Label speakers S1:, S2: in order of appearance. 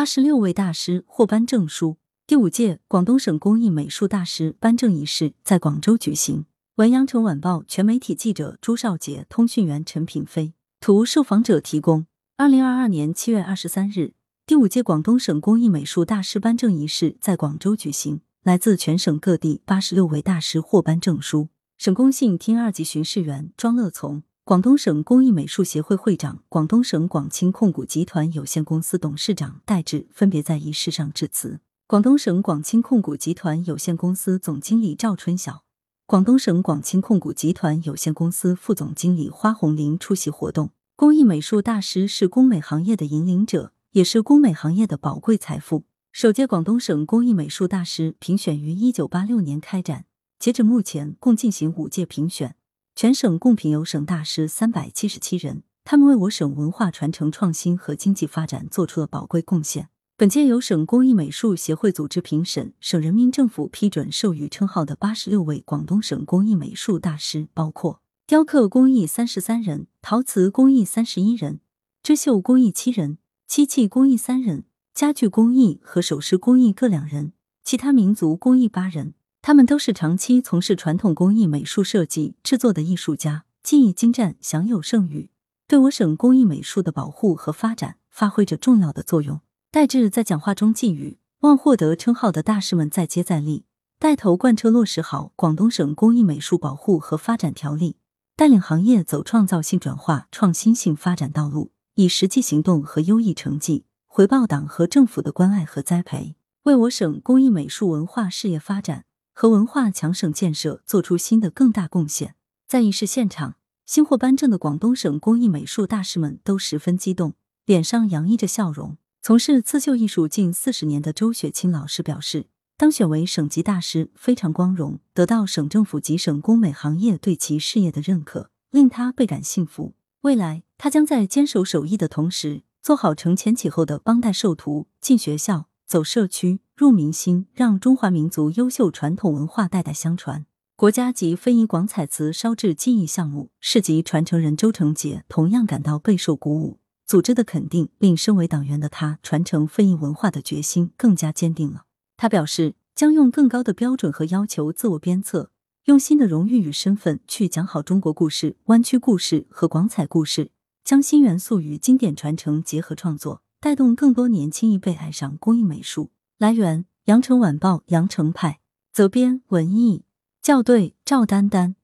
S1: 八十六位大师获颁证书。第五届广东省工艺美术大师颁证仪式在广州举行。文阳城晚报全媒体记者朱少杰，通讯员陈品飞，图受访者提供。二零二二年七月二十三日，第五届广东省工艺美术大师颁证仪式在广州举行。来自全省各地八十六位大师获颁证书。省工信厅二级巡视员庄乐从。广东省工艺美术协会会长、广东省广清控股集团有限公司董事长戴志分别在仪式上致辞。广东省广清控股集团有限公司总经理赵春晓、广东省广清控股集团有限公司副总经理花红林出席活动。工艺美术大师是工美行业的引领者，也是工美行业的宝贵财富。首届广东省工艺美术大师评选于一九八六年开展，截止目前共进行五届评选。全省共评有省大师三百七十七人，他们为我省文化传承创新和经济发展做出了宝贵贡献。本届由省工艺美术协会组织评审，省人民政府批准授予称号的八十六位广东省工艺美术大师，包括雕刻工艺三十三人，陶瓷工艺三十一人，织绣工艺七人，漆器工艺三人，家具工艺和首饰工艺各两人，其他民族工艺八人。他们都是长期从事传统工艺美术设计制作的艺术家，技艺精湛，享有盛誉，对我省工艺美术的保护和发展发挥着重要的作用。戴志在讲话中寄语，望获得称号的大师们再接再厉，带头贯彻落实好广东省工艺美术保护和发展条例，带领行业走创造性转化、创新性发展道路，以实际行动和优异成绩回报党和政府的关爱和栽培，为我省工艺美术文化事业发展。和文化强省建设做出新的更大贡献。在仪式现场，新获颁证的广东省工艺美术大师们都十分激动，脸上洋溢着笑容。从事刺绣艺术近四十年的周雪清老师表示，当选为省级大师非常光荣，得到省政府及省工美行业对其事业的认可，令他倍感幸福。未来，他将在坚守手艺的同时，做好承前启后的帮带授徒、进学校、走社区。入民心，让中华民族优秀传统文化代代相传。国家级非遗广彩瓷烧制技艺项目市级传承人周成杰同样感到备受鼓舞，组织的肯定令身为党员的他传承非遗文化的决心更加坚定了。他表示，将用更高的标准和要求自我鞭策，用新的荣誉与身份去讲好中国故事、湾区故事和广彩故事，将新元素与经典传承结合创作，带动更多年轻一辈爱上工艺美术。来源：羊城晚报羊城派，责编：文艺，校对：赵丹丹。